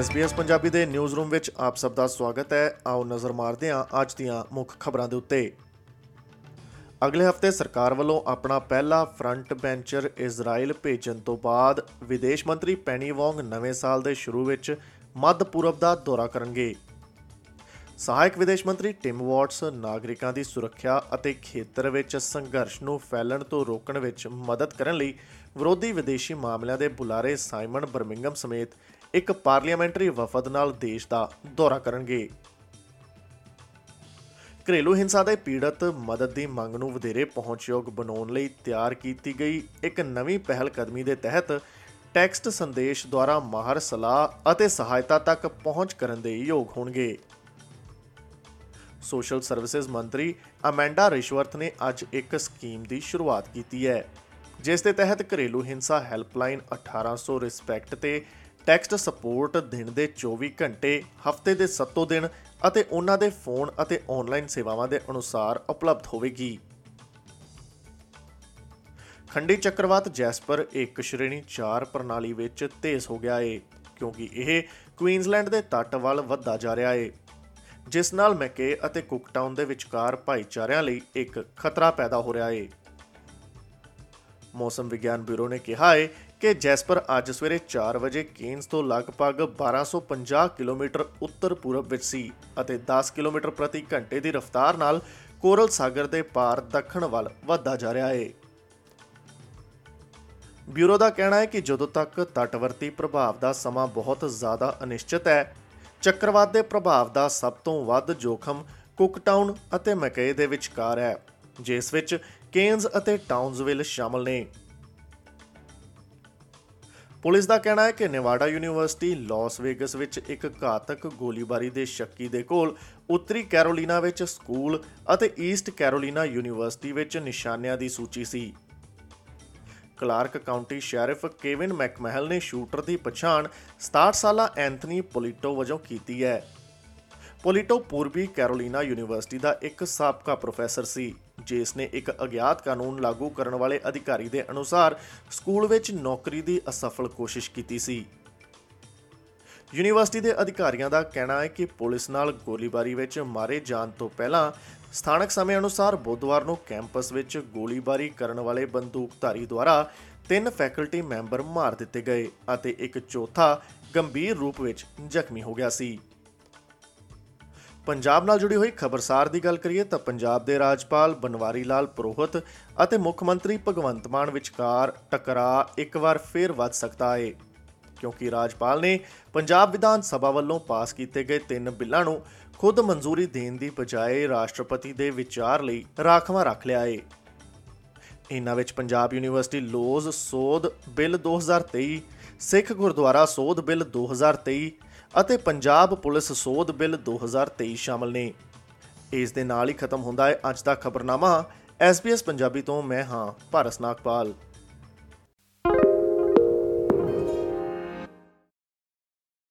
SBS Punjabi ਦੇ news room ਵਿੱਚ ਆਪ ਸਭ ਦਾ ਸਵਾਗਤ ਹੈ। ਆਓ ਨਜ਼ਰ ਮਾਰਦੇ ਹਾਂ ਅੱਜ ਦੀਆਂ ਮੁੱਖ ਖਬਰਾਂ ਦੇ ਉੱਤੇ। ਅਗਲੇ ਹਫ਼ਤੇ ਸਰਕਾਰ ਵੱਲੋਂ ਆਪਣਾ ਪਹਿਲਾ ਫਰੰਟ ਬੈਂਚਰ ਇਜ਼ਰਾਈਲ ਭੇਜਣ ਤੋਂ ਬਾਅਦ ਵਿਦੇਸ਼ ਮੰਤਰੀ ਪੈਨੀ ਵੋਂਗ ਨਵੇਂ ਸਾਲ ਦੇ ਸ਼ੁਰੂ ਵਿੱਚ ਮੱਧ ਪੂਰਬ ਦਾ ਦੌਰਾ ਕਰਨਗੇ। ਸਹਾਇਕ ਵਿਦੇਸ਼ ਮੰਤਰੀ ਟਿਮ ਵਾਟਸ ਨਾਗਰਿਕਾਂ ਦੀ ਸੁਰੱਖਿਆ ਅਤੇ ਖੇਤਰ ਵਿੱਚ ਸੰਘਰਸ਼ ਨੂੰ ਫੈਲਣ ਤੋਂ ਰੋਕਣ ਵਿੱਚ ਮਦਦ ਕਰਨ ਲਈ ਵਿਰੋਧੀ ਵਿਦੇਸ਼ੀ ਮਾਮਲਿਆਂ ਦੇ ਬੁਲਾਰੇ ਸਾਈਮਨ ਬਰਮਿੰਗਮ ਸਮੇਤ ਇੱਕ ਪਾਰਲੀਮੈਂਟਰੀ ਵਫਦ ਨਾਲ ਦੇਸ਼ ਦਾ ਦੌਰਾ ਕਰਨਗੇ। ਘਰੇਲੂ ਹਿੰਸਾ ਦੇ ਪੀੜਤ ਮਦਦ ਦੀ ਮੰਗ ਨੂੰ ਵਧੇਰੇ ਪਹੁੰਚਯੋਗ ਬਣਾਉਣ ਲਈ ਤਿਆਰ ਕੀਤੀ ਗਈ ਇੱਕ ਨਵੀਂ ਪਹਿਲ ਕਦਮੀ ਦੇ ਤਹਿਤ ਟੈਕਸਟ ਸੰਦੇਸ਼ ਦੁਆਰਾ ਮਾਹਰ ਸਲਾਹ ਅਤੇ ਸਹਾਇਤਾ ਤੱਕ ਪਹੁੰਚ ਕਰਨ ਦੇ ਯੋਗ ਹੋਣਗੇ। ਸੋਸ਼ਲ ਸਰਵਿਸਿਜ਼ ਮੰਤਰੀ ਅਮੈਂਡਾ ਰਿਸ਼ਵਰਤ ਨੇ ਅੱਜ ਇੱਕ ਸਕੀਮ ਦੀ ਸ਼ੁਰੂਆਤ ਕੀਤੀ ਹੈ, ਜਿਸ ਦੇ ਤਹਿਤ ਘਰੇਲੂ ਹਿੰਸਾ ਹੈਲਪਲਾਈਨ 1800 ਰਿਸਪੈਕਟ ਤੇ ਟੈਕਸਟ ਸਪੋਰਟ ਦਿਨ ਦੇ 24 ਘੰਟੇ, ਹਫ਼ਤੇ ਦੇ 7 ਦਿਨ ਅਤੇ ਉਹਨਾਂ ਦੇ ਫੋਨ ਅਤੇ ਆਨਲਾਈਨ ਸੇਵਾਵਾਂ ਦੇ ਅਨੁਸਾਰ ਉਪਲਬਧ ਹੋਵੇਗੀ। ਖੰਡੀ ਚੱਕਰਵਾਤ ਜੈਸਪਰ ਇੱਕ ਸ਼੍ਰੇਣੀ 4 ਪ੍ਰਣਾਲੀ ਵਿੱਚ ਤੇਜ਼ ਹੋ ਗਿਆ ਏ, ਕਿਉਂਕਿ ਇਹ ਕੁਈਨਜ਼ਲੈਂਡ ਦੇ ਤੱਟ ਵੱਲ ਵੱਧਦਾ ਜਾ ਰਿਹਾ ਏ। ਜਿਸ ਨਾਲ ਮੈਕੇ ਅਤੇ ਕੁਕਟਾਊਨ ਦੇ ਵਿਚਕਾਰ ਭਾਈਚਾਰਿਆਂ ਲਈ ਇੱਕ ਖਤਰਾ ਪੈਦਾ ਹੋ ਰਿਹਾ ਏ। ਮੌਸਮ ਵਿਗਿਆਨ ਬਿਊਰੋ ਨੇ ਕਿਹਾ ਹੈ ਕਿ ਜੈਸਪਰ ਅੱਜ ਸਵੇਰੇ 4 ਵਜੇ ਕੇਨਸ ਤੋਂ ਲਗਭਗ 1250 ਕਿਲੋਮੀਟਰ ਉੱਤਰ ਪੂਰਬ ਵਿੱਚ ਸੀ ਅਤੇ 10 ਕਿਲੋਮੀਟਰ ਪ੍ਰਤੀ ਘੰਟੇ ਦੀ ਰਫ਼ਤਾਰ ਨਾਲ ਕੋਰਲ ਸਾਗਰ ਦੇ ਪਾਰ ਦੱਖਣ ਵੱਲ ਵਧਦਾ ਜਾ ਰਿਹਾ ਹੈ ਬਿਊਰੋ ਦਾ ਕਹਿਣਾ ਹੈ ਕਿ ਜਦੋਂ ਤੱਕ ਤਟਵਰਤੀ ਪ੍ਰਭਾਵ ਦਾ ਸਮਾਂ ਬਹੁਤ ਜ਼ਿਆਦਾ ਅਨਿਸ਼ਚਿਤ ਹੈ, ਚੱਕਰਵਾਤ ਦੇ ਪ੍ਰਭਾਵ ਦਾ ਸਭ ਤੋਂ ਵੱਧ ਜੋਖਮ ਕੁਕਟਾਊਨ ਅਤੇ ਮੈਕਏ ਦੇ ਵਿਚਕਾਰ ਹੈ, ਜਿਸ ਵਿੱਚ ਕੇਨਸ ਅਤੇ ਟਾਊਨਸਵਿਲ ਸ਼ਾਮਲ ਨੇ। ਪੁਲਿਸ ਦਾ ਕਹਿਣਾ ਹੈ ਕਿ ਨੇਵਾਡਾ ਯੂਨੀਵਰਸਿਟੀ ਲਾਸ ਵੇਗਸ ਵਿੱਚ ਇੱਕ ਘਾਤਕ ਗੋਲੀਬਾਰੀ ਦੇ ਸ਼ੱਕੀ ਦੇ ਕੋਲ ਉੱਤਰੀ ਕੈਰੋਲੀਨਾ ਵਿੱਚ ਸਕੂਲ ਅਤੇ ਈਸਟ ਕੈਰੋਲੀਨਾ ਯੂਨੀਵਰਸਿਟੀ ਵਿੱਚ ਨਿਸ਼ਾਨਿਆਂ ਦੀ ਸੂਚੀ ਸੀ। Clark County sheriff Kevin McMahill ਨੇ ਸ਼ੂਟਰ ਦੀ ਪਛਾਣ 67 ਸਾਲਾ ਐਂਥਨੀ ਪੋਲੀਟੋ ਵਜੋਂ ਕੀਤੀ ਹੈ। ਪੋਲੀਟੋ ਪੂਰਬੀ ਕੈਰੋਲੀਨਾ ਯੂਨੀਵਰਸਿਟੀ ਦਾ ਇੱਕ ਸਾਬਕਾ ਪ੍ਰੋਫੈਸਰ ਸੀ। ਜਿਸ ਨੇ ਇੱਕ ਅਗਿਆਤ ਕਾਨੂੰਨ ਲਾਗੂ ਕਰਨ ਵਾਲੇ ਅਧਿਕਾਰੀ ਦੇ ਅਨੁਸਾਰ ਸਕੂਲ ਵਿੱਚ ਨੌਕਰੀ ਦੀ ਅਸਫਲ ਕੋਸ਼ਿਸ਼ ਕੀਤੀ ਸੀ। ਯੂਨੀਵਰਸਿਟੀ ਦੇ ਅਧਿਕਾਰੀਆਂ ਦਾ ਕਹਿਣਾ ਹੈ ਕਿ ਪੁਲਿਸ ਨਾਲ ਗੋਲੀਬਾਰੀ ਵਿੱਚ ਮਾਰੇ ਜਾਣ ਤੋਂ ਪਹਿਲਾਂ ਸਥਾਨਕ ਸਮੇਂ ਅਨੁਸਾਰ ਬੁੱਧਵਾਰ ਨੂੰ ਕੈਂਪਸ ਵਿੱਚ ਗੋਲੀਬਾਰੀ ਕਰਨ ਵਾਲੇ ਬੰਦੂਕਧਾਰੀ ਦੁਆਰਾ ਤਿੰਨ ਫੈਕਲਟੀ ਮੈਂਬਰ ਮਾਰ ਦਿੱਤੇ ਗਏ ਅਤੇ ਇੱਕ ਚੌਥਾ ਗੰਭੀਰ ਰੂਪ ਵਿੱਚ ਜ਼ਖਮੀ ਹੋ ਗਿਆ ਸੀ। ਪੰਜਾਬ ਨਾਲ ਜੁੜੀ ਹੋਈ ਖਬਰਸਾਰ ਦੀ ਗੱਲ ਕਰੀਏ ਤਾਂ ਪੰਜਾਬ ਦੇ ਰਾਜਪਾਲ ਬਨਵਾਰੀ ਲਾਲ ਪੁਰੋਹਿਤ ਅਤੇ ਮੁੱਖ ਮੰਤਰੀ ਭਗਵੰਤ ਮਾਨ ਵਿਚਕਾਰ ਟਕਰਾਅ ਇੱਕ ਵਾਰ ਫੇਰ ਵੱਧ ਸਕਦਾ ਹੈ ਕਿਉਂਕਿ ਰਾਜਪਾਲ ਨੇ ਪੰਜਾਬ ਵਿਧਾਨ ਸਭਾ ਵੱਲੋਂ ਪਾਸ ਕੀਤੇ ਗਏ ਤਿੰਨ ਬਿੱਲਾਂ ਨੂੰ ਖੁਦ ਮਨਜ਼ੂਰੀ ਦੇਣ ਦੀ ਬਜਾਏ ਰਾਸ਼ਟਰਪਤੀ ਦੇ ਵਿਚਾਰ ਲਈ ਰਾਖਵਾਂ ਰੱਖ ਲਿਆ ਹੈ ਇਨ੍ਹਾਂ ਵਿੱਚ ਪੰਜਾਬ ਯੂਨੀਵਰਸਿਟੀ ਲੋਜ਼ ਸੋਧ ਬਿੱਲ 2023 ਸਿੱਖ ਗੁਰਦੁਆਰਾ ਸੋਧ ਬਿੱਲ 2023 ਅਤੇ ਪੰਜਾਬ ਪੁਲਿਸ ਸੋਧ ਬਿੱਲ 2023 ਸ਼ਾਮਲ ਨੇ। ਇਸ ਦੇ ਨਾਲ ਹੀ ਖਤਮ ਹੁੰਦਾ ਹੈ ਅੱਜ ਦਾ ਖਬਰਨਾਮਾ। SBS ਪੰਜਾਬੀ ਤੋਂ ਮੈਂ ਹਾਂ ਭਾਰਸ ਨਾਗਪਾਲ।